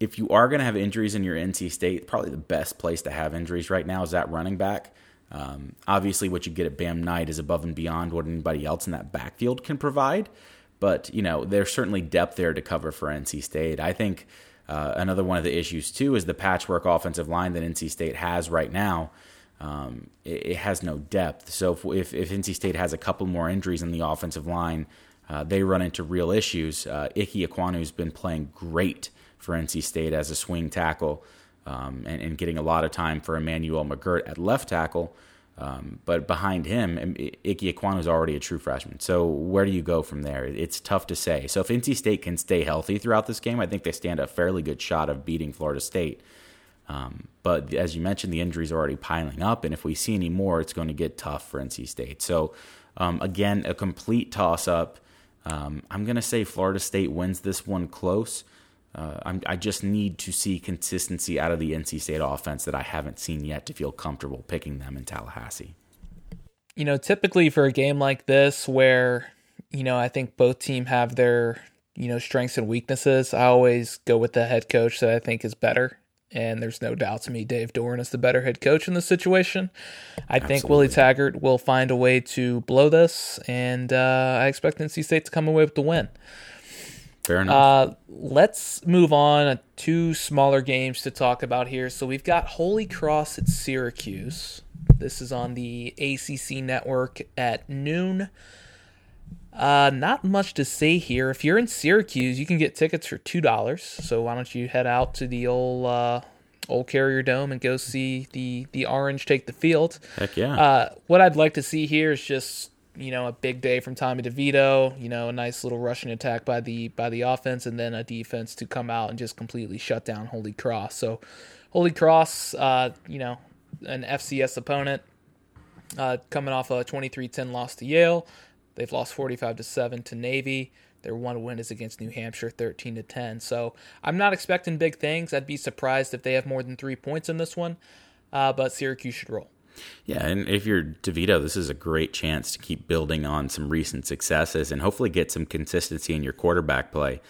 If you are going to have injuries in your NC State, probably the best place to have injuries right now is that running back. Um, obviously, what you get at Bam Knight is above and beyond what anybody else in that backfield can provide. But you know, there's certainly depth there to cover for NC State. I think uh, another one of the issues too is the patchwork offensive line that NC State has right now um, it, it, has no depth. So if, if, if, NC State has a couple more injuries in the offensive line, uh, they run into real issues. Uh, Ike Ekwonu's been playing great for NC State as a swing tackle um, and, and, getting a lot of time for Emmanuel McGirt at left tackle. Um, but behind him, Ike Ekwonu is already a true freshman. So where do you go from there? It's tough to say. So if NC State can stay healthy throughout this game, I think they stand a fairly good shot of beating Florida State. Um, but as you mentioned, the injuries are already piling up, and if we see any more, it's going to get tough for NC State. So, um, again, a complete toss up. Um, I'm going to say Florida State wins this one close. Uh, i just need to see consistency out of the NC State offense that I haven't seen yet to feel comfortable picking them in Tallahassee. You know, typically for a game like this, where you know I think both team have their you know strengths and weaknesses, I always go with the head coach that I think is better. And there's no doubt to me, Dave Doeren is the better head coach in this situation. I Absolutely. think Willie Taggart will find a way to blow this, and uh, I expect NC State to come away with the win. Fair enough. Uh, let's move on. Two smaller games to talk about here. So we've got Holy Cross at Syracuse. This is on the ACC network at noon. Uh, not much to say here. If you're in Syracuse, you can get tickets for two dollars. So why don't you head out to the old uh, old Carrier Dome and go see the the Orange take the field? Heck yeah. Uh, what I'd like to see here is just you know, a big day from Tommy DeVito, you know, a nice little rushing attack by the by the offense and then a defense to come out and just completely shut down Holy Cross. So Holy Cross, uh, you know, an FCS opponent uh, coming off a 23-10 loss to Yale. They've lost 45 to 7 to Navy. Their one win is against New Hampshire, 13 to 10. So I'm not expecting big things. I'd be surprised if they have more than three points in this one. Uh, but Syracuse should roll. Yeah, and if you're DeVito, this is a great chance to keep building on some recent successes and hopefully get some consistency in your quarterback play.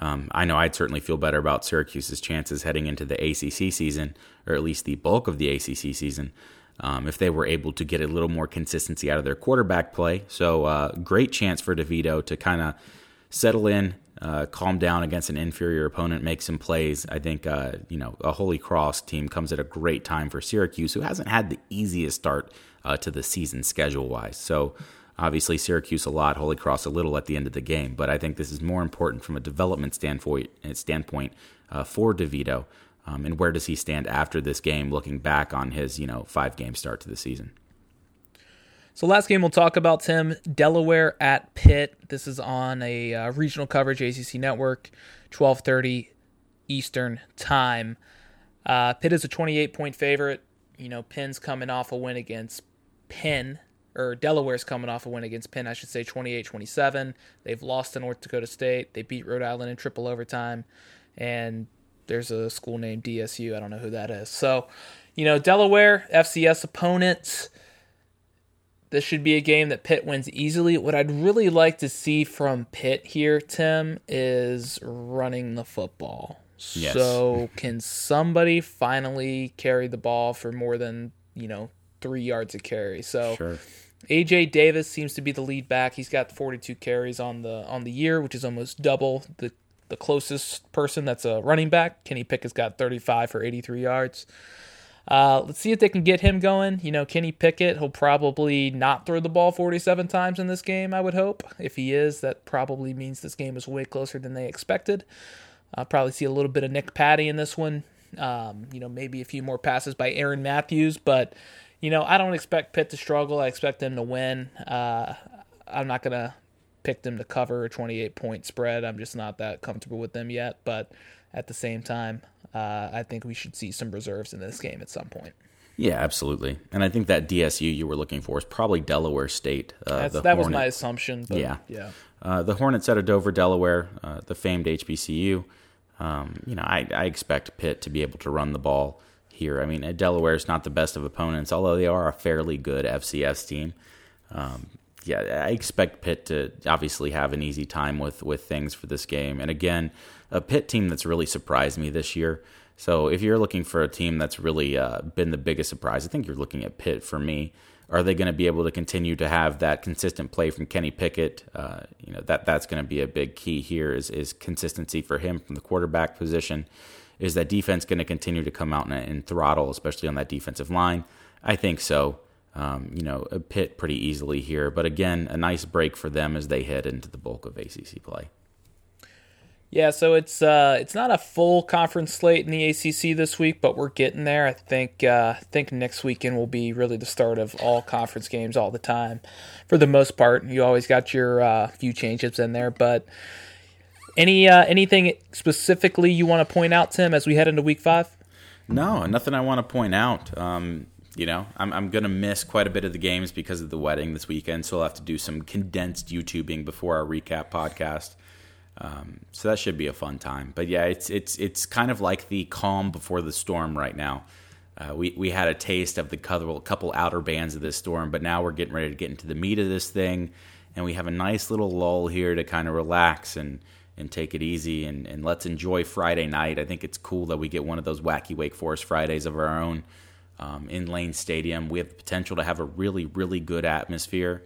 Um, I know I'd certainly feel better about Syracuse's chances heading into the ACC season, or at least the bulk of the ACC season, um, if they were able to get a little more consistency out of their quarterback play. So, uh, great chance for DeVito to kind of settle in, uh, calm down against an inferior opponent, make some plays. I think uh, you know a Holy Cross team comes at a great time for Syracuse, who hasn't had the easiest start uh, to the season schedule wise. So obviously Syracuse a lot, Holy Cross a little at the end of the game, but I think this is more important from a development standpoint standpoint uh, for DeVito. Um, and where does he stand after this game, looking back on his you know five game start to the season? So last game we'll talk about Tim Delaware at Pitt. This is on a uh, regional coverage ACC network, 12:30 Eastern time. Uh, Pitt is a 28 point favorite. You know, Penn's coming off a win against Penn, or Delaware's coming off a win against Penn, I should say 28 27. They've lost to North Dakota State. They beat Rhode Island in triple overtime. And there's a school named DSU. I don't know who that is. So, you know, Delaware, FCS opponents this should be a game that Pitt wins easily. What I'd really like to see from Pitt here, Tim, is running the football. Yes. So, can somebody finally carry the ball for more than, you know, three yards of carry? So, sure. AJ Davis seems to be the lead back. He's got 42 carries on the on the year, which is almost double the the closest person that's a running back. Kenny Pickett's got 35 for 83 yards. Uh, let's see if they can get him going. You know, Kenny Pickett, he'll probably not throw the ball 47 times in this game, I would hope. If he is, that probably means this game is way closer than they expected. I'll probably see a little bit of Nick Patti in this one. Um, you know, maybe a few more passes by Aaron Matthews, but, you know, I don't expect Pitt to struggle. I expect them to win. Uh, I'm not going to pick them to cover a 28 point spread. I'm just not that comfortable with them yet, but at the same time, uh, I think we should see some reserves in this game at some point. Yeah, absolutely. And I think that DSU you were looking for is probably Delaware State. Uh, that Hornet. was my assumption. yeah, yeah. Uh, the Hornets out of Dover, Delaware, uh, the famed HBCU. Um, you know, I, I, expect Pitt to be able to run the ball here. I mean, Delaware is not the best of opponents, although they are a fairly good FCS team. Um, yeah, I expect Pitt to obviously have an easy time with with things for this game. And again, a Pitt team that's really surprised me this year. So if you're looking for a team that's really uh, been the biggest surprise, I think you're looking at Pitt for me. Are they going to be able to continue to have that consistent play from Kenny Pickett? Uh, you know that that's going to be a big key here. Is is consistency for him from the quarterback position? Is that defense going to continue to come out and, and throttle, especially on that defensive line? I think so. Um, you know, a pit pretty easily here, but again, a nice break for them as they head into the bulk of ACC play. Yeah, so it's uh, it's not a full conference slate in the ACC this week, but we're getting there. I think uh, I think next weekend will be really the start of all conference games all the time, for the most part. You always got your uh, few changes in there, but any uh, anything specifically you want to point out, Tim, as we head into Week Five? No, nothing I want to point out. Um, you know, I'm, I'm going to miss quite a bit of the games because of the wedding this weekend, so I'll have to do some condensed YouTubing before our recap podcast. Um, so that should be a fun time. But yeah, it's it's it's kind of like the calm before the storm right now. Uh, we we had a taste of the couple couple outer bands of this storm, but now we're getting ready to get into the meat of this thing, and we have a nice little lull here to kind of relax and and take it easy and, and let's enjoy Friday night. I think it's cool that we get one of those wacky Wake Forest Fridays of our own um, in Lane Stadium. We have the potential to have a really really good atmosphere.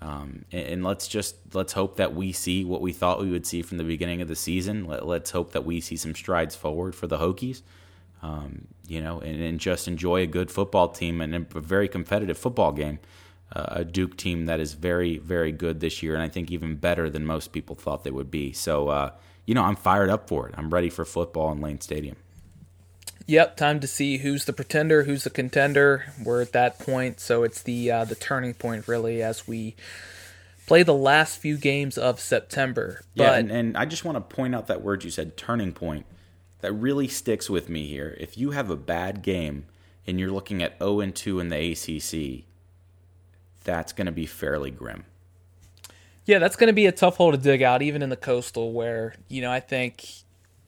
Um, and, and, let's just let's hope that we see what we thought we would see from the beginning of the season. Let, us hope that we see some strides forward for the Hokies. Um, you know, and, and, just enjoy a good football team and a very competitive football game. Uh, a Duke team that is very, very good this year, and I think even better than most people thought they would be. So, uh, you know, I'm fired up for it. I'm ready for football in Lane Stadium. Yep, time to see who's the pretender, who's the contender. We're at that point, so it's the uh, the turning point really as we play the last few games of September. But, yeah, and, and I just want to point out that word you said, turning point. That really sticks with me here. If you have a bad game and you're looking at 0 and 2 in the ACC, that's going to be fairly grim. Yeah, that's going to be a tough hole to dig out, even in the coastal, where you know I think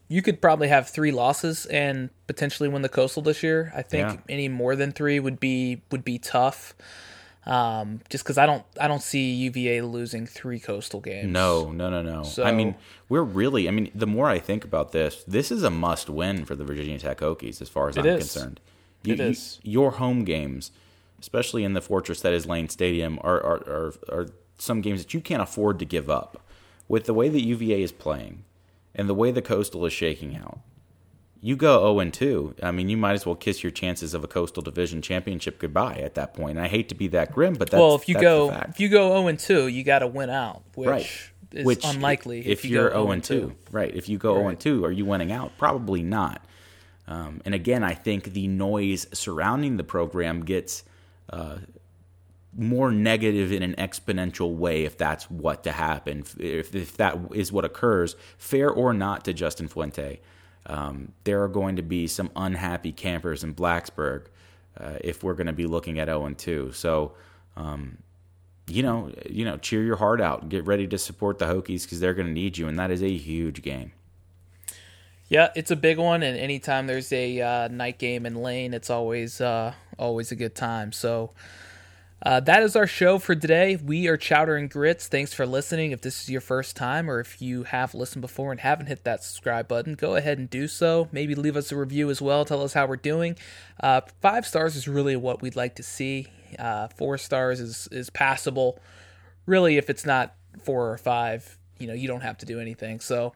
you could probably have three losses and potentially win the coastal this year. I think yeah. any more than three would be would be tough. Um, just because I don't I don't see UVA losing three coastal games. No, no, no, no. So, I mean, we're really. I mean, the more I think about this, this is a must win for the Virginia Tech Hokies, as far as I'm is. concerned. You, it is. You, your home games, especially in the fortress that is Lane Stadium, are, are are are some games that you can't afford to give up. With the way that UVA is playing, and the way the Coastal is shaking out, you go 0 and 2. I mean, you might as well kiss your chances of a Coastal Division championship goodbye at that point. And I hate to be that grim, but that's, well, if you go if you go 0 and 2, you got to win out, which right. is which, unlikely. If, if you are 0 and 2, 2, right? If you go right. 0 and 2, are you winning out? Probably not. Um, and again, I think the noise surrounding the program gets uh, more negative in an exponential way if that's what to happen, if, if that is what occurs, fair or not to Justin Fuente. Um, there are going to be some unhappy campers in Blacksburg uh, if we're going to be looking at 0 and 2. So, um, you know, you know, cheer your heart out. Get ready to support the Hokies because they're going to need you, and that is a huge game. Yeah, it's a big one, and anytime there's a uh, night game in Lane, it's always uh, always a good time. So. Uh, that is our show for today. We are Chowder and Grits. Thanks for listening. If this is your first time, or if you have listened before and haven't hit that subscribe button, go ahead and do so. Maybe leave us a review as well. Tell us how we're doing. Uh, five stars is really what we'd like to see. Uh, four stars is is passable. Really, if it's not four or five, you know, you don't have to do anything. So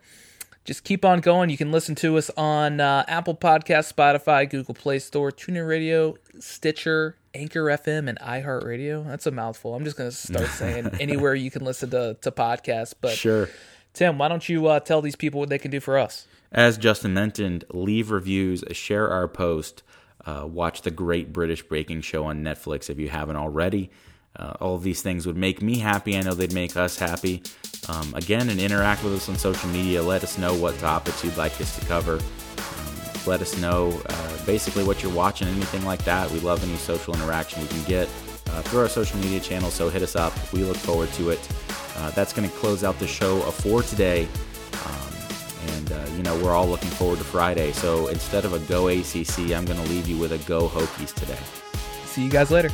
just keep on going. You can listen to us on uh, Apple Podcast, Spotify, Google Play Store, TuneIn Radio, Stitcher, Anchor FM, and iHeartRadio. That's a mouthful. I'm just going to start saying anywhere you can listen to, to podcasts. But sure. Tim, why don't you uh, tell these people what they can do for us? As Justin mentioned, leave reviews, share our post, uh, watch the Great British Breaking Show on Netflix if you haven't already. Uh, all of these things would make me happy. I know they'd make us happy. Um, again, and interact with us on social media. Let us know what topics you'd like us to cover. Let us know uh, basically what you're watching, anything like that. We love any social interaction we can get uh, through our social media channels. So hit us up. We look forward to it. Uh, that's going to close out the show for today. Um, and, uh, you know, we're all looking forward to Friday. So instead of a go ACC, I'm going to leave you with a go Hokies today. See you guys later.